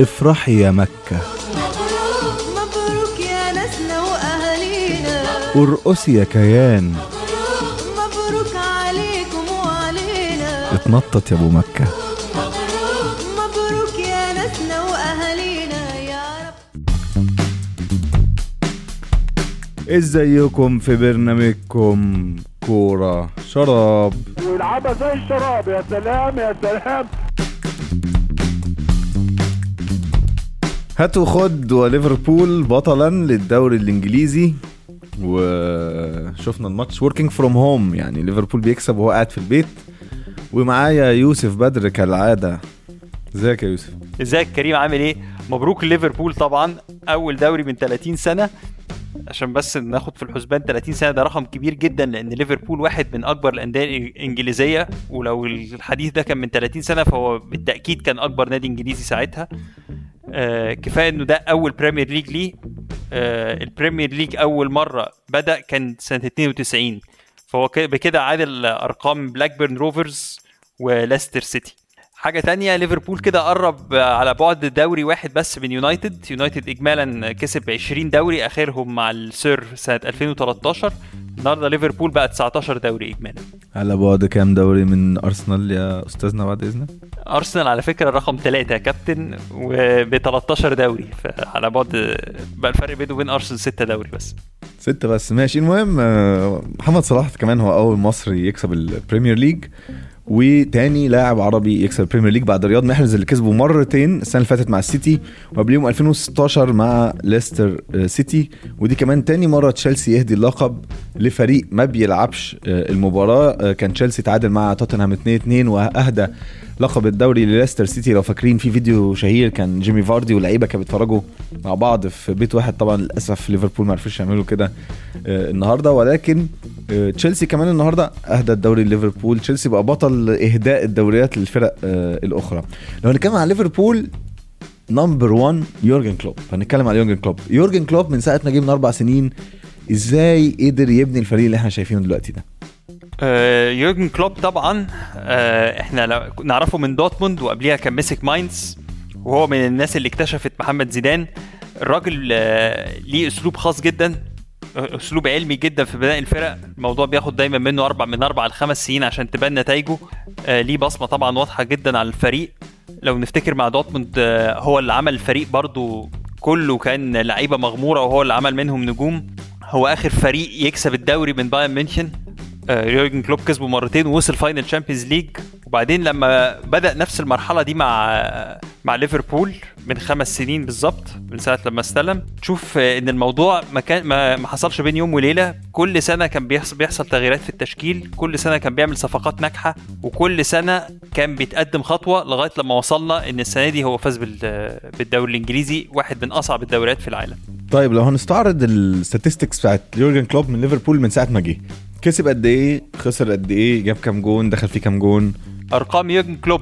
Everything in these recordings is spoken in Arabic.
افرحي يا مكة. مبروك يا ناسنا وأهالينا وارقصي يا كيان. مبروك عليكم وعلينا. اتنطط يا أبو مكة. مبروك يا ناسنا وأهالينا يا رب. ازيكم في برنامجكم؟ كورة شراب. ويلعبها زي الشراب يا سلام يا سلام. هات وخد وليفربول بطلا للدوري الإنجليزي. وشفنا الماتش working from home يعني ليفربول بيكسب وهو قاعد في البيت. ومعايا يوسف بدر كالعادة. إزيك يا يوسف؟ إزيك كريم؟ عامل إيه؟ مبروك ليفربول طبعا. أول دوري من 30 سنة. عشان بس ناخد في الحسبان 30 سنة ده رقم كبير جدا لأن ليفربول واحد من أكبر الأندية الإنجليزية. ولو الحديث ده كان من 30 سنة فهو بالتأكيد كان أكبر نادي إنجليزي ساعتها. كفاية إنه ده أول Premier League ليه. آه ال Premier League أول مرة بدأ كان سنة 92 فهو بكده عادل أرقام بلاكبيرن روفرز وليستر سيتي. حاجة تانية ليفربول كده قرب على بعد دوري واحد بس من يونايتد. يونايتد إجمالا كسب 20 دوري آخرهم مع السير سنة 2013 النهارده ليفربول بقى 19 دوري إجمالا على بعد كام دوري من أرسنال يا أستاذنا بعد إذنك؟ أرسنال على فكرة رقم ثلاثة يا كابتن وب 13 دوري. فعلى بعد بقى الفرق بينه وبين أرسنال 6 دوري بس. ستة بس ماشي. المهم آه، محمد صلاح كمان هو أول مصري يكسب ال Premier League وتاني لاعب عربي يكسب ال Premier League بعد رياض محرز اللي كسبه مرتين السنة اللي فاتت مع السيتي وقبليهم 2016 مع ليستر آه، سيتي. ودي كمان تاني مرة تشيلسي يهدي اللقب لفريق ما بيلعبش آه، المباراة. آه، كان تشيلسي تعادل مع توتنهام 2-2 وأهدى لقب الدوري لليستر سيتي. لو فاكرين في فيديو شهير كان جيمي فاردي واللعيبة كانوا بيتفرجوا مع بعض في بيت واحد. طبعا للأسف ليفربول ما عرفوش يعملوا كده آه، النهارده. ولكن آه، تشيلسي كمان النهارده أهدى الدوري لليفربول. تشيلسي بقى بطل إهداء الدوريات للفرق آه، الأخرى. لو هنتكلم عن ليفربول number 1 يورجن كلوب. هنتكلم عن يورجن كلوب. يورجن كلوب من ساعة ما جه من أربع سنين إزاي قدر يبني الفريق اللي إحنا شايفينه دلوقتي ده؟ يورجن كلوب طبعا آه، إحنا نعرفه من دورتموند وقبليها كان مسك ماينز وهو من الناس اللي اكتشفت محمد زيدان. الراجل آه، ليه أسلوب خاص جدا آه، أسلوب علمي جدا في بناء الفرق. الموضوع بياخد دايما منه أربع من أربع لخمس سنين عشان تبان نتائجه. آه، ليه بصمة طبعا واضحة جدا على الفريق. لو نفتكر مع دورتموند آه، هو اللي عمل الفريق برضو كله كان لعيبة مغمورة وهو اللي عمل منهم نجوم. هو آخر فريق يكسب الدوري من بايرن ميونخن. آه، يورجن كلوب كسبه مرتين ووصل final Champions League وبعدين لما بدأ نفس المرحلة دي مع مع ليفربول من خمس سنين بالظبط من ساعة لما استلم تشوف آه، إن الموضوع ما كان ما حصلش بين يوم وليلة. كل سنة كان بيحصل بيحصل تغييرات في التشكيل. كل سنة كان بيعمل صفقات ناجحة. وكل سنة كان بيتقدم خطوة لغاية لما وصلنا إن السنة دي هو فاز بال- بالدوري الإنجليزي واحد من أصعب الدوريات في العالم. طيب لو هنستعرض ال statistics بتاعت يورجن كلوب من ليفربول من ساعة ما جه كسب قد إيه خسر قد إيه جاب كام جون دخل فيه كام جون. أرقام يورجن كلوب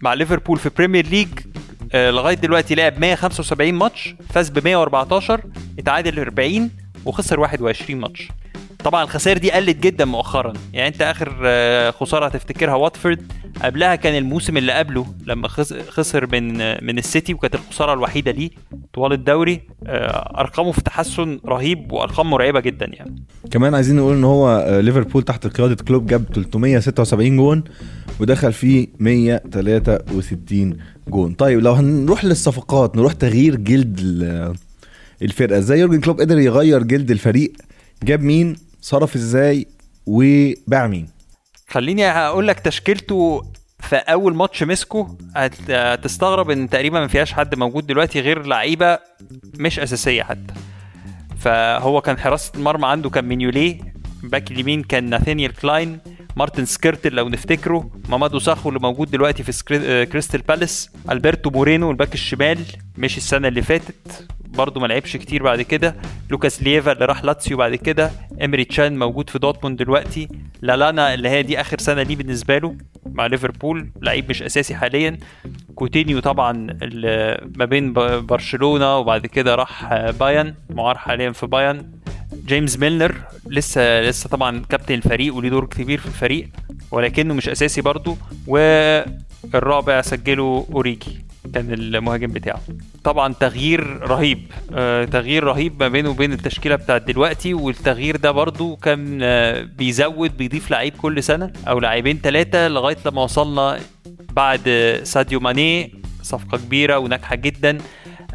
مع ليفربول في Premier League آه، لغاية دلوقتي لعب 175 ماتش فاز ب 114 اتعادل 40 وخسر 21 ماتش. طبعا الخسائر دي قلت جدا مؤخرا. يعني أنت آخر آه، خسارة هتفتكرها واتفورد قبلها كان الموسم اللي قبله لما خس- خسر من من السيتي وكانت الخسارة الوحيدة ليه طوال الدوري آه، أرقامه في تحسن رهيب وارقام مرعبة جدا يعني. كمان عايزين نقول إن هو آه، ليفربول تحت قيادة كلوب جاب 376 جون ودخل فيه 163 جون. طيب لو هنروح للصفقات نروح تغيير جلد ال- الفرقة. إزاي يورجن كلوب قدر يغير جلد الفريق؟ جاب مين؟ صرف إزاي؟ وباع مين؟ خليني أقول لك تشكيلته في اول ماتش مسكه هت- هتستغرب إن تقريبا ما فيهاش حد موجود دلوقتي غير لعيبة مش أساسية حتى فهو كان حراسه المرمى عنده كان مينيوليه باك اليمين كان ناثانيال كلاين مارتن سكيرتل لو نفتكره مامادو ساخو اللي موجود دلوقتي في. آه، كريستال بالاس ألبرتو مورينو الباك الشمال مشي السنة اللي فاتت برضه ما لعبش كتير بعد كده. لوكاس ليفا اللي راح لاتسيو بعد كده. امري تشان موجود في دورتموند دلوقتي. لالانا اللي هي دي آخر سنة ليه بالنسبة له مع ليفربول. لعيب مش أساسي حاليا. كوتينيو طبعا ما بين برشلونة وبعد كده راح بايرن. معار حاليا في بايرن. جيمس ميلنر لسه لسه طبعا كابتن الفريق وليه دور كبير في الفريق. ولكنه مش أساسي برضه والرابع سجله أوريجي. كان المهاجم بتاعه. طبعا تغيير رهيب آه تغيير رهيب ما بينه وبين التشكيلة بتاعت دلوقتي والتغيير ده برضو كان آه بيزود بيضيف لعيب كل سنة أو لاعبين ثلاثة لغاية لما وصلنا بعد ساديو ماني صفقة كبيرة وناجحة جدا.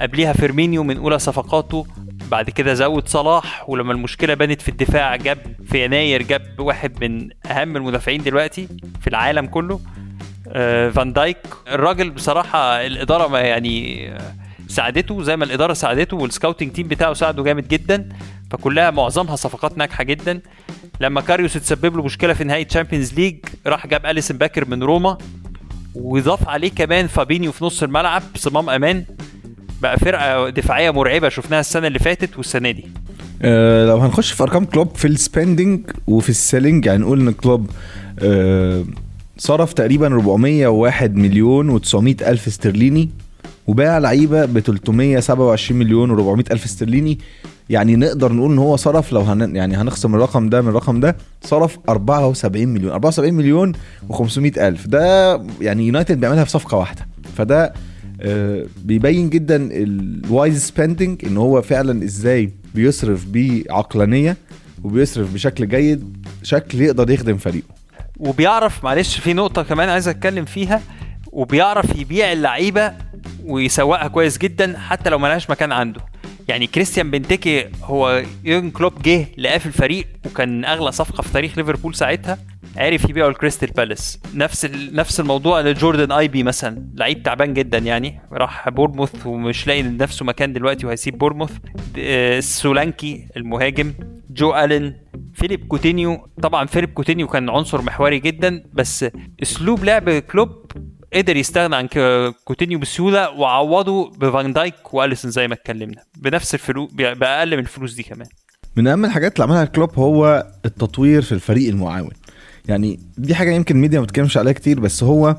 قبليها فيرمينيو من أولى صفقاته بعد كده زود صلاح ولما المشكلة بانت في الدفاع جاب في يناير جاب واحد من أهم المدافعين دلوقتي في العالم كله. فان دايك. الراجل بصراحة الإدارة ما يعني آه، ساعدته زي ما الإدارة ساعدته وال scouting team بتاعه ساعده جامد جدا فكلها معظمها صفقات ناجحة جدا. لما كاريوس اتسبب له مشكلة في نهائي Champions League راح جاب أليسون بيكر من روما وضاف عليه كمان فابينيو في نص الملعب صمام أمان. بقى فرقة دفاعية مرعبة شفناها السنة اللي فاتت والسنة دي. آه لو هنخش في أرقام كلوب في ال spending وفي ال selling يعني نقول إن كلوب آه صرف تقريبا 401 مليون و900 ألف استرليني وباع لعيبة ب 327 مليون و400 ألف استرليني. يعني نقدر نقول إن هو صرف لو هن يعني هنخصم الرقم ده من الرقم ده صرف 74 مليون. 74 مليون و500 ألف. ده يعني يونايتد بيعملها في صفقه واحدة. فده آه، بيبين جدا ال wise spending إن هو فعلا إزاي بيصرف بعقلانيه وبيصرف بشكل جيد شكل يقدر يخدم فريقه. وبيعرف معلش في نقطة كمان عايز أتكلم فيها وبيعرف يبيع اللعيبة ويسوقها كويس جدا حتى لو ملهاش مكان عنده يعني كريستيان بنتيكي هو يورجن كلوب جه لقاه الفريق وكان أغلى صفقة في تاريخ ليفربول ساعتها عرف يبيعه الكريستال بالاس نفس. نفس الموضوع لجوردن آيبي مثلا لعيب تعبان جدا يعني راح بورموث ومش لاقي لنفسه مكان دلوقتي وهيسيب بورموث سولانكي المهاجم جو ألين فيليب كوتينيو طبعا فيليب كوتينيو كان عنصر محوري جدا بس أسلوب لعب كلوب قدر يستغنى عن كوتينيو بسهولة وعوضه بفان دايك وأليسون زي ما اتكلمنا بنفس الفلوس بأقل من الفلوس دي كمان. من أهم الحاجات اللي عملها كلوب هو التطوير في الفريق المعاون. يعني دي حاجة يمكن الميديا ما بتتكلمش عليها كتير بس هو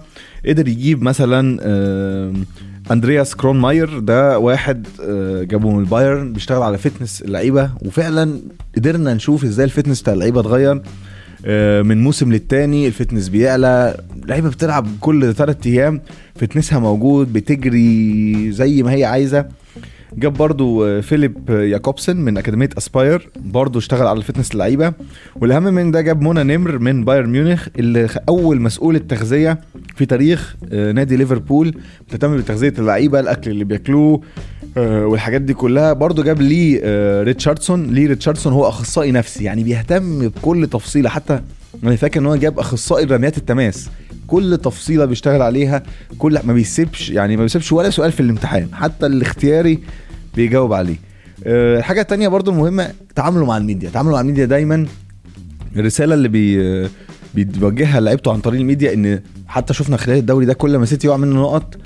قدر يجيب مثلا آم، أندرياس كرون ماير ده واحد آه، جابه من البايرن بيشتغل على fitness اللعيبة وفعلا قدرنا نشوف إزاي ال fitness بتاع اللعيبة اتغير آه، من موسم للتاني ال fitness بيعلى اللعيبه بتلعب كل ثلاث أيام fitness ها موجود بتجري زي ما هي عايزة. جاب برضو آه، فيليب ياكوبسن من أكاديمية أسباير برضو اشتغل على ال fitness اللعيبة والأهم من ده جاب منى نمر من بايرن ميونخ اللي أول مسؤول التغذية في تاريخ آه، نادي ليفربول بتهتم بتغذية اللعيبة الأكل اللي بياكلوه آه، والحاجات دي كلها. برضو جاب لي ريتشاردسون. لي ريتشاردسون هو أخصائي نفسي يعني بيهتم بكل تفصيلة. حتى أنا فاكر إن هو جاب أخصائي رميات التماس. كل تفصيلة بيشتغل عليها كل ما بيسيبش يعني ما بيسيبش ولا سؤال في الامتحان حتى الاختياري بيجاوب عليه. الحاجة التانية برضو المهمه تعامله مع الميديا تعامله مع الميديا دايما. الرسالة اللي بي بيوجهها لعيبته عن طريق الميديا إن حتى شفنا خلال الدوري ده كل ما سيتي يقع منه نقط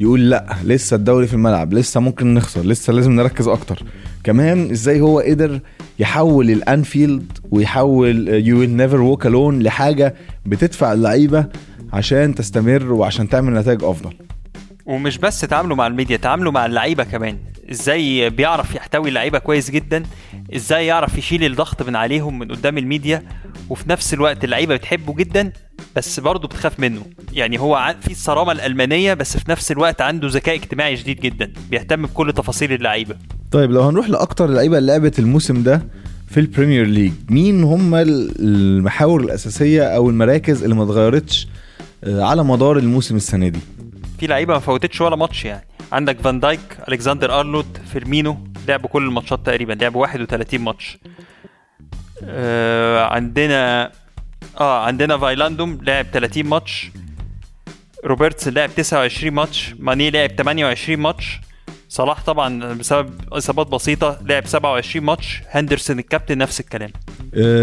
يقول لأ لسه الدوري في الملعب لسه ممكن نخسر لسه لازم نركز أكتر. كمان إزاي هو قدر يحول الأنفيلد ويحول You'll Never Walk Alone لحاجة بتدفع اللعيبة عشان تستمر وعشان تعمل نتائج أفضل. ومش بس تعاملوا مع الميديا تعاملوا مع اللعيبة كمان. إزاي بيعرف يحتوي اللعيبة كويس جدا إزاي يعرف يشيل الضغط من عليهم من قدام الميديا وفي نفس الوقت اللعيبة بتحبه جدا بس برضه بتخاف منه. يعني هو في الصرامة الألمانية بس في نفس الوقت عنده ذكاء اجتماعي شديد جدا بيهتم بكل تفاصيل اللعيبة. طيب لو هنروح لأكتر اللعيبه اللي لعبت الموسم ده في ال Premier League مين هم ال- المحاور الأساسية أو المراكز اللي ما اتغيرتش على مدار الموسم السنة دي. في لعيبة ما فوتتش ولا ماتش يعني. عندك فان دايك الكسندر ارنولد فيرمينو لعبوا كل الماتشات تقريبا لعبوا 31 ماتش. آه عندنا آه عندنا فاينالدوم لعب 30 ماتش. روبرتسون لعب 29 ماتش. ماني لعب 28 ماتش. صلاح طبعا بسبب إصابات بسيطة لعب 27 ماتش. هندرسون الكابتن نفس الكلام. آه،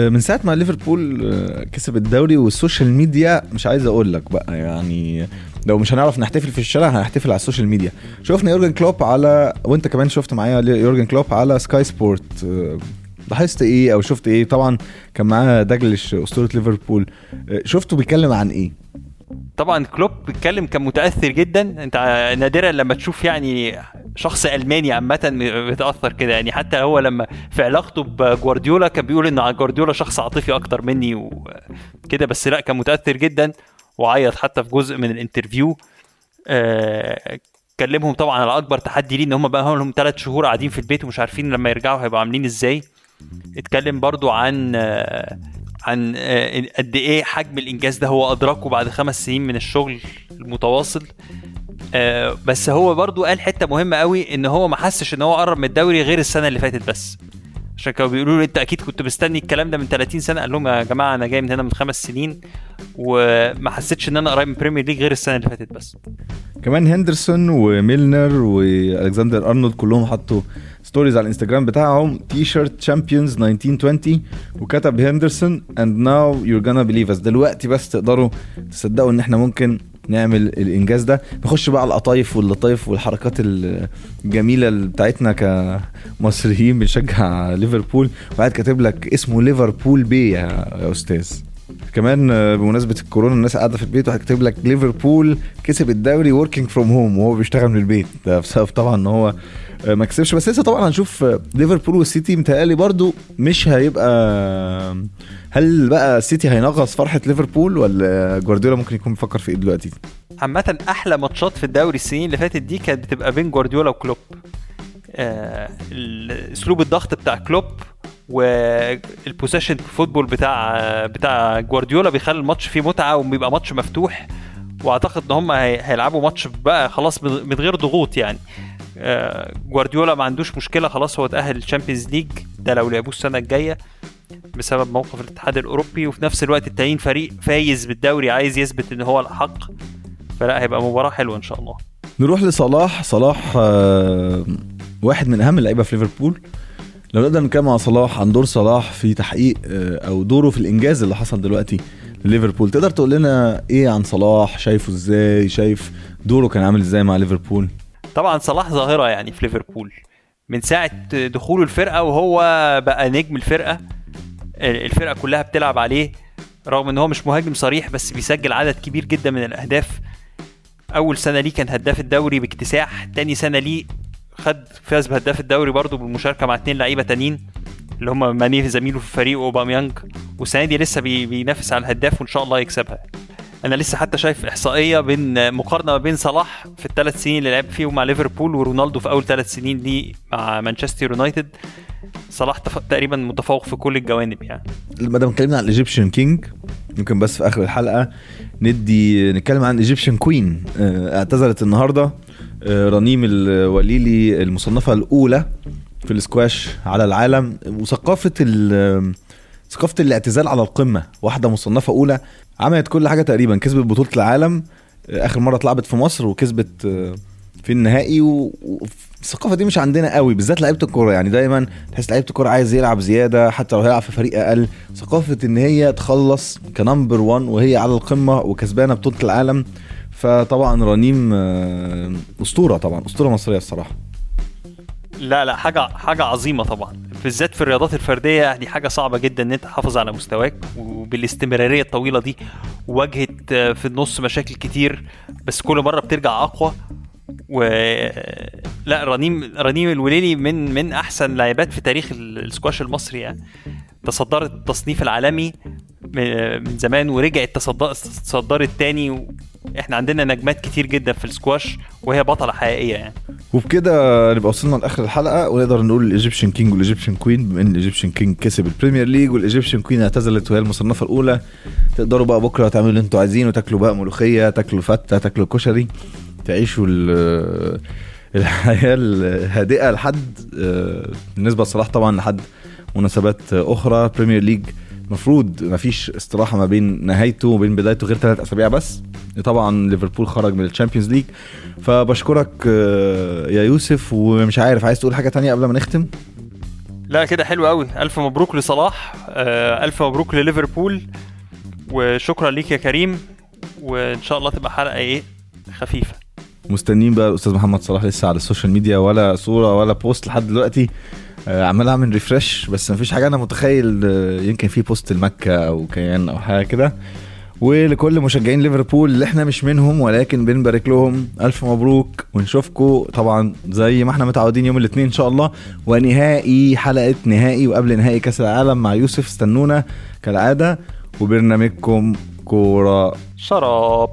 من ساعة ما ليفربول آه، كسب الدوري وال social media مش عايز أقول لك بقى يعني لو مش هنعرف نحتفل في الشارع هنحتفل على ال social media. شفنا يورجن كلوب على وأنت كمان شفت معايا يورجن كلوب على سكاي سبورت. آه، لاحظت إيه أو شفت إيه؟ طبعا كان معاه دالجليش أسطورة ليفربول. آه، شفته بيتكلم عن إيه؟ طبعا كلوب بيتكلم كان متأثر جدا. أنت نادرا لما تشوف يعني شخص ألماني عامة بيتاثر كده يعني حتى هو لما في علاقته بجوارديولا كان بيقول إن جوارديولا شخص عاطفي أكتر مني وكده بس لأ كان متأثر جدا وعيط حتى في جزء من ال interview. آه، كلمهم طبعا على أكبر تحدي ليه إن هم بقى لهم ثلاث شهور قاعدين في البيت ومش عارفين لما يرجعوا هيبقوا عاملين إزاي. اتكلم برضو عن آه، عن آه، قد إيه حجم الإنجاز ده هو أدركه بعد خمس سنين من الشغل المتواصل. آه، بس هو برضو قال حتة مهمة قوي إن هو ما حسش إن هو قرب من الدوري غير السنة اللي فاتت بس. عشان كانوا بيقولوا له أنت أكيد كنت مستني الكلام ده من 30 سنة. قال لهم يا جماعة أنا جاي من هنا من خمس سنين وما حسيتش إن أنا قريب من Premier League غير السنة اللي فاتت بس. كمان هندرسون وميلنر والكسندر أرنولد كلهم حطوا stories على الإنستجرام بتاعهم تي شيرت champions 1920 وكتب هندرسون and now you're gonna believe us دلوقتي بس تقدروا تصدقوا إن إحنا ممكن نعمل الإنجاز ده. نخش بقى على القطايف واللطايف والحركات الجميلة بتاعتنا كمصريين. بنشجع ليفربول. وقاعد كاتب لك اسمه ليفربول بي يا أستاذ. كمان آه، بمناسبة الكورونا الناس قاعدة في البيت وهكتب لك ليفربول كسب الدوري working from home وهو بيشتغل من البيت. ده بسبب طبعا إن هو آه، ما كسبش. بس لسه طبعا هنشوف آه، ليفربول والسيتي متهيألي برضو مش هيبقى هل بقى السيتي هينغص فرحة ليفربول ولا جوارديولا ممكن يكون بيفكر في إيه دلوقتي؟ عامة أحلى ماتشات في الدوري السنين اللي فاتت دي كانت بتبقى بين جوارديولا وكلوب. آه، أسلوب الضغط بتاع كلوب وال possession football بتاع بتاع جوارديولا بيخلي الماتش فيه متعة وبيبقى ماتش مفتوح. وأعتقد إن هم هي- هيلعبوا ماتش بقى خلاص من غير ضغوط يعني. آه، جوارديولا ما عندوش مشكلة خلاص هو اتأهل ال Champions League ده لو لعبوه السنة الجاية بسبب موقف الاتحاد الأوروبي. وفي نفس الوقت التانيين فريق فايز بالدوري عايز يثبت إن هو الاحق فلا هيبقى مباراة حلوة إن شاء الله. نروح لصلاح. صلاح آه، واحد من أهم اللعيبة في ليفربول. لو نقدر نتكلم عن صلاح عن دور صلاح في تحقيق آه، أو دوره في الإنجاز اللي حصل دلوقتي لليفربول. تقدر تقول لنا إيه عن صلاح؟ شايفه إزاي؟ شايف دوره كان عامل إزاي مع ليفربول؟ طبعا صلاح ظاهرة يعني في ليفربول. من ساعة دخوله الفرقة وهو بقى نجم الفرقة الفرقة كلها بتلعب عليه رغم إن هو مش مهاجم صريح بس بيسجل عدد كبير جدا من الأهداف. أول سنة ليه كان هداف الدوري باكتساح تاني سنة ليه خد فاز بهداف الدوري برضه بالمشاركة مع اتنين لعيبة تانيين اللي هم ماني زميله في الفريق واوباميانج والسنة دي لسه بي بينافس على الهداف وإن شاء الله يكسبها. أنا لسه حتى شايف إحصائية بين مقارنة ما بين صلاح في الثلاث سنين اللي لعب فيهم مع ليفربول ورونالدو في أول ثلاث سنين ليه مع مانشستر يونايتد. صلاح. تقريبا متفوق في كل الجوانب يعني. ما دام اتكلمنا عن ال Egyptian King ممكن بس في آخر الحلقة ندي نتكلم عن Egyptian Queen اعتزلت النهارده. رنيم الوليلي المصنفة الأولى في الاسكواش على العالم. وثقافة ثقافة الاعتزال على القمة واحدة مصنفة أولى عملت كل حاجة تقريبا. كسبت بطولة العالم آه، آخر مرة اتلعبت في مصر وكسبت آه، في النهائي. والثقافه دي مش عندنا قوي بالذات لعيبة الكورة. يعني دايما تحس لعيبة الكورة عايز يلعب زيادة حتى لو هيلعب في فريق أقل. ثقافة إن هي تخلص كنمبر 1 وهي على القمة وكسبانة بطولة العالم. فطبعا رنيم آه، أسطورة طبعا أسطورة مصرية الصراحة. لا لا حاجة حاجة عظيمة طبعا. بالذات في الرياضات الفردية دي حاجة صعبة جدا إن أنت تحافظ على مستواك وبالاستمرارية الطويلة دي واجهت آه، في النص مشاكل كتير بس كل مرة بترجع أقوى. و لا رنيم رنيم الوليلي من من أحسن لاعبات في تاريخ ال- السكواش المصري يعني. تصدرت التصنيف العالمي من من زمان ورجعت تصدر- تصدرت تاني إحنا عندنا نجمات كتير جدا في السكواش وهي بطلة حقيقية يعني. وبكده نبقى وصلنا لآخر الحلقة ونقدر نقول ال Egyptian King وال Egyptian Queen بما إن ال Egyptian King كسب ال Premier League وال Egyptian Queen اعتزلت وهي المصنفة الأولى. تقدروا بقى بكرة تعملوا اللي أنتوا عايزينه تاكلوا بقى ملوخية تاكلوا فتة تاكلوا كشري تعيشوا ال- الحياة الهادئة لحد آه، بالنسبة لصلاح طبعا لحد مناسبات أخرى. Premier League المفروض مفيش استراحة ما بين نهايته وبين بدايته غير ثلاث أسابيع بس. طبعا ليفربول خرج من ال Champions League. فبشكرك آه، يا يوسف ومش عارف عايز تقول حاجة تانية قبل ما نختم؟ لا كده حلو قوي ألف مبروك لصلاح آه، ألف مبروك لليفربول وشكرا ليك يا كريم وإن شاء الله تبقى حلقة إيه؟ خفيفة. مستنيين بقى الأستاذ محمد صلاح لسه على ال social media ولا صورة ولا post لحد دلوقتي. عمال أعمل refresh بس مفيش حاجة أنا متخيل آه، يمكن في post لمكة أو كيان أو حاجة كده. ولكل مشجعين ليفربول اللي إحنا مش منهم ولكن بنبارك لهم. ألف مبروك ونشوفكم طبعا زي ما إحنا متعودين يوم الاثنين إن شاء الله. ونهائي حلقة نهائي وقبل نهائي كأس العالم مع يوسف. استنونا كالعادة. وبرنامجكم كورة شراب.